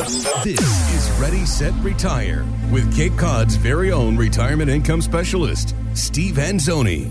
This is Ready, Set, Retire with Cape Cod's very own retirement income specialist, Steve Anzoni.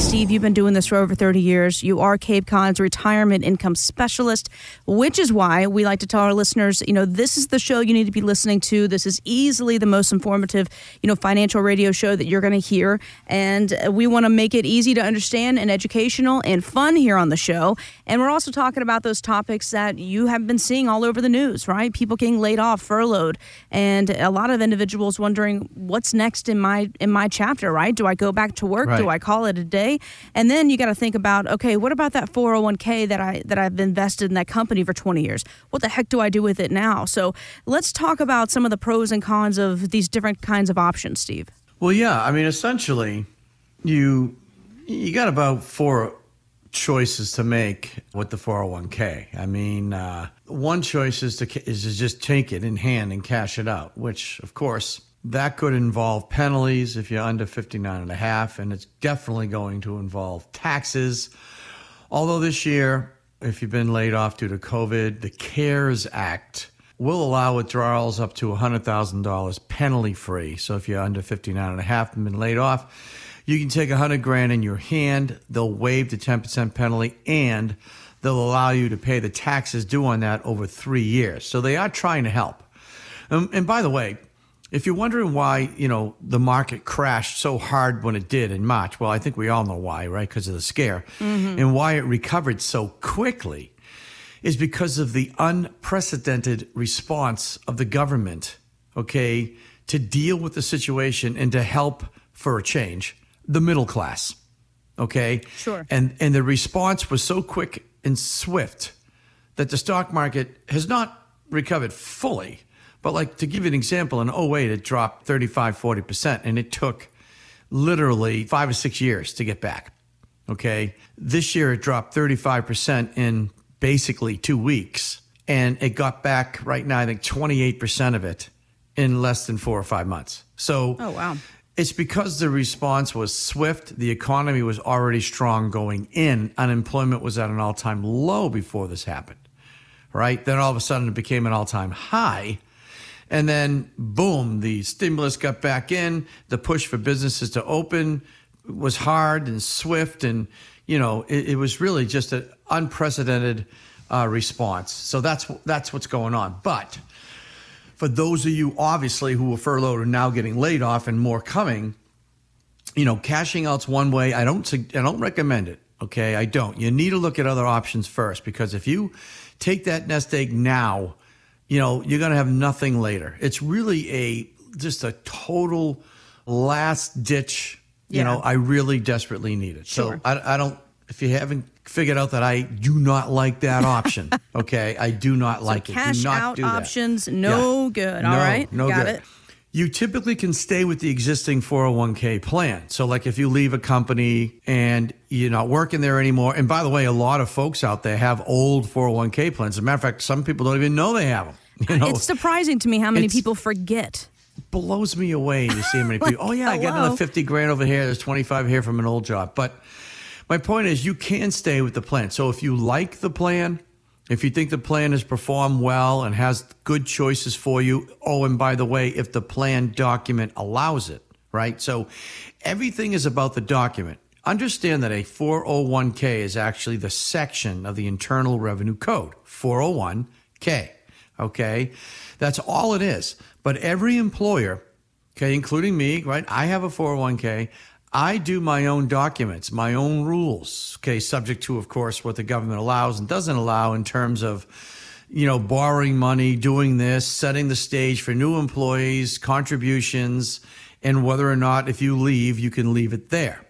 Steve, you've been doing this for over 30 years. You are Cape Cod's retirement income specialist, which is why we like to tell our listeners, you know, this is the show you need to be listening to. This is easily the most informative, you know, financial radio show that you're going to hear. And we want to make it easy to understand and educational and fun here on the show. And we're also talking about those topics that you have been seeing all over the news, right? People getting laid off, furloughed, and a lot of individuals wondering what's next in my in my chapter, right? Do I go back to work? Right. Do I call it a day? And then you got to think about, okay, what about that 401k that I that I've invested in that company for 20 years? What the heck do I do with it now? So, let's talk about some of the pros and cons of these different kinds of options, Steve. Well, yeah. I mean, essentially, you you got about four choices to make with the 401k. I mean, uh, one choice is to is to just take it in hand and cash it out, which of course that could involve penalties if you're under 59 and a half and it's definitely going to involve taxes. Although this year, if you've been laid off due to COVID, the CARES Act will allow withdrawals up to $100,000 penalty free. So if you're under 59 and a half and been laid off, you can take a 100 grand in your hand. They'll waive the 10% penalty and they'll allow you to pay the taxes due on that over three years. So they are trying to help. Um, and by the way, if you're wondering why, you know, the market crashed so hard when it did in March, well, I think we all know why, right? Because of the scare. And why it recovered so quickly is because of the unprecedented response of the government, okay, to deal with the situation and to help for a change the middle class. Okay? Sure. And and the response was so quick and swift that the stock market has not recovered fully. But like to give you an example, in 08 it dropped 35, 40%, and it took literally five or six years to get back. Okay. This year it dropped 35% in basically two weeks. And it got back right now, I think 28% of it in less than four or five months. So Oh, wow. It's because the response was swift. The economy was already strong going in. Unemployment was at an all time low before this happened, right? Then all of a sudden it became an all time high. And then, boom, the stimulus got back in. The push for businesses to open was hard and swift. And, you know, it, it was really just an unprecedented uh, response. So that's, that's what's going on. But for those of you, obviously, who were furloughed and now getting laid off and more coming, you know, cashing out's one way. I don't, I don't recommend it. Okay. I don't. You need to look at other options first because if you take that nest egg now, you know, you're going to have nothing later. It's really a, just a total last ditch. You Yeah. know, I really desperately need it. Sure. So I, I don't, if you haven't figured out that I do not like that option, okay, I do not like it. Cash out do that. options, no Yeah. good. All No, right. no Got good. it. You typically can stay with the existing 401k plan. So, like if you leave a company and you're not working there anymore, and by the way, a lot of folks out there have old 401k plans. As a matter of fact, some people don't even know they have them. You know, It's surprising to me how many It's- people forget. blows me away to see how many Like, people. Oh yeah, I got another fifty grand over here. There's twenty five here from an old job. But my point is, you can stay with the plan. So if you like the plan, if you think the plan has performed well and has good choices for you. Oh, and by the way, if the plan document allows it, right? So everything is about the document. Understand that a 401k is actually the section of the Internal Revenue Code, 401k. Okay. That's all it is. But every employer, okay, including me, right? I have a 401k. I do my own documents, my own rules, okay, subject to, of course, what the government allows and doesn't allow in terms of, you know, borrowing money, doing this, setting the stage for new employees, contributions, and whether or not if you leave, you can leave it there.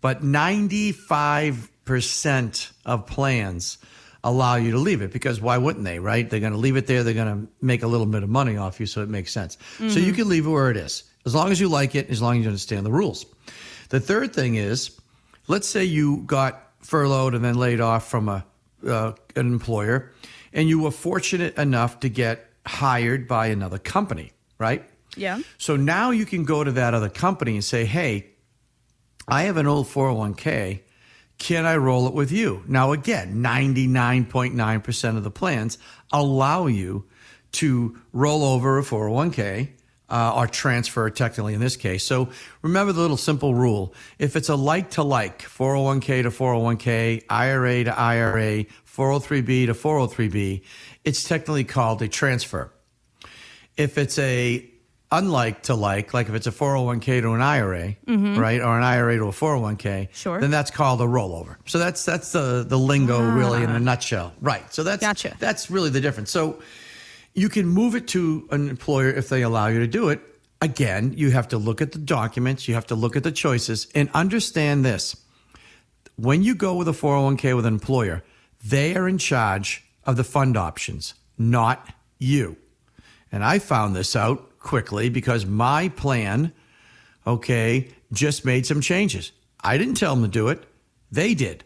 But 95% of plans allow you to leave it because why wouldn't they, right? They're going to leave it there. They're going to make a little bit of money off you, so it makes sense. So you mm-hmm. can leave it where it is as long as you like it, as long as you understand the rules. The third thing is, let's say you got furloughed and then laid off from a uh, an employer, and you were fortunate enough to get hired by another company, right? Yeah. So now you can go to that other company and say, hey, I have an old 401k. Can I roll it with you? Now, again, 99.9% of the plans allow you to roll over a 401k uh, or transfer, technically in this case. So remember the little simple rule. If it's a like to like, 401k to 401k, IRA to IRA, 403b to 403b, it's technically called a transfer. If it's a unlike to like, like if it's a 401k to an IRA, right, or an IRA to a 401k, Sure. then that's called a rollover. So that's that's the the lingo really in a nutshell, right? So that's Gotcha. that's really the difference. So you can move it to an employer if they allow you to do it. Again, you have to look at the documents, you have to look at the choices, and understand this. When you go with a 401k with an employer, they are in charge of the fund options, not you. And I found this out quickly because my plan, okay, just made some changes. I didn't tell them to do it, they did.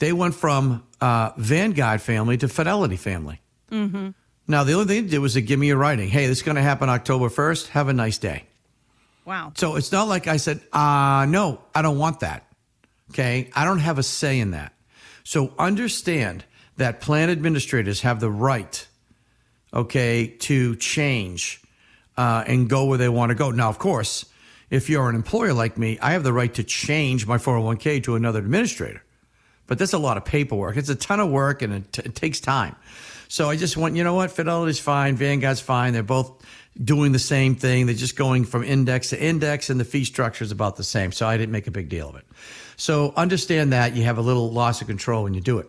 They went from uh, Vanguard family to Fidelity family. Now, the only thing they did was to give me a writing. Hey, this is going to happen October 1st. Have a nice day. Wow. So it's not like I said, uh, no, I don't want that. Okay. I don't have a say in that. So understand that plan administrators have the right, okay, to change uh, and go where they want to go. Now, of course, if you're an employer like me, I have the right to change my 401k to another administrator. But that's a lot of paperwork. It's a ton of work and it, t- it takes time. So I just want, you know what? Fidelity's fine. Vanguard's fine. They're both doing the same thing. They're just going from index to index and the fee structure is about the same. So I didn't make a big deal of it. So understand that you have a little loss of control when you do it.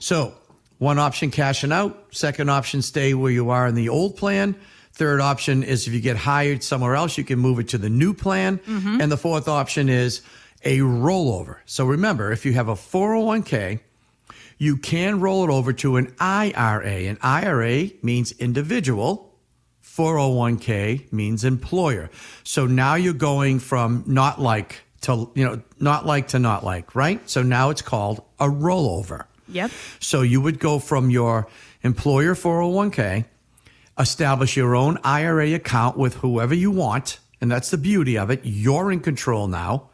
So one option, cashing out. Second option, stay where you are in the old plan. Third option is if you get hired somewhere else, you can move it to the new plan. Mm-hmm. And the fourth option is a rollover. So remember, if you have a 401k, you can roll it over to an IRA. An IRA means individual. 401k means employer. So now you're going from not like to, you know, not like to not like, right? So now it's called a rollover. Yep. So you would go from your employer 401k, establish your own IRA account with whoever you want. And that's the beauty of it. You're in control now.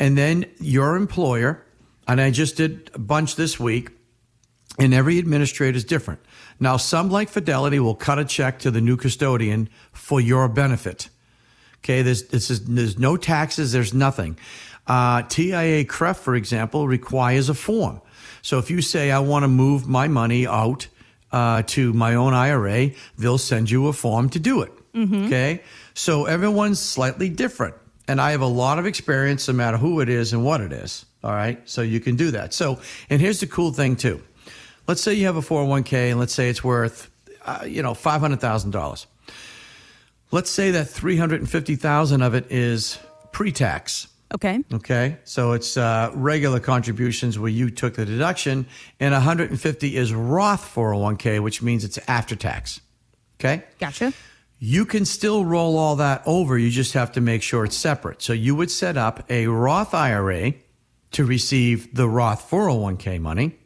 And then your employer, and I just did a bunch this week, and every administrator is different. Now, some like Fidelity will cut a check to the new custodian for your benefit. Okay, there's this is there's no taxes, there's nothing. Uh, TIAA CREF, for example, requires a form. So if you say I want to move my money out uh, to my own IRA, they'll send you a form to do it. Okay, so everyone's slightly different, and I have a lot of experience, no matter who it is and what it is. All right, so you can do that. So, and here's the cool thing too. Let's say you have a 401k, and let's say it's worth, uh, you know, five hundred thousand dollars. Let's say that 350,000 of it is pre-tax. Okay. Okay. So it's uh, regular contributions where you took the deduction and 150 is Roth 401k, which means it's after tax. Okay. Gotcha. You can still roll all that over. You just have to make sure it's separate. So you would set up a Roth IRA to receive the Roth 401k money,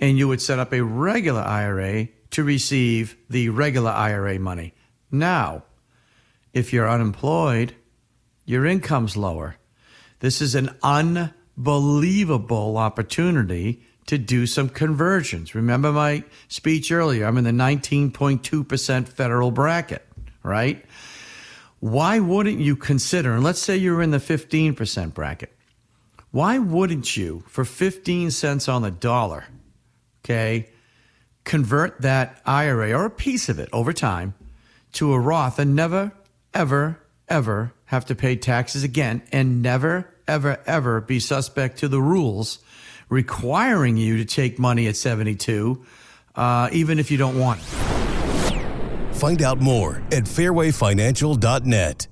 and you would set up a regular IRA to receive the regular IRA money. Now, if you're unemployed, your income's lower. This is an unbelievable opportunity to do some conversions. Remember my speech earlier? I'm in the 19.2% federal bracket, right? Why wouldn't you consider, and let's say you're in the 15% bracket, why wouldn't you, for 15 cents on the dollar, okay, convert that IRA or a piece of it over time to a Roth and never, ever, ever have to pay taxes again and never, ever, ever be suspect to the rules requiring you to take money at 72, uh, even if you don't want it. Find out more at fairwayfinancial.net.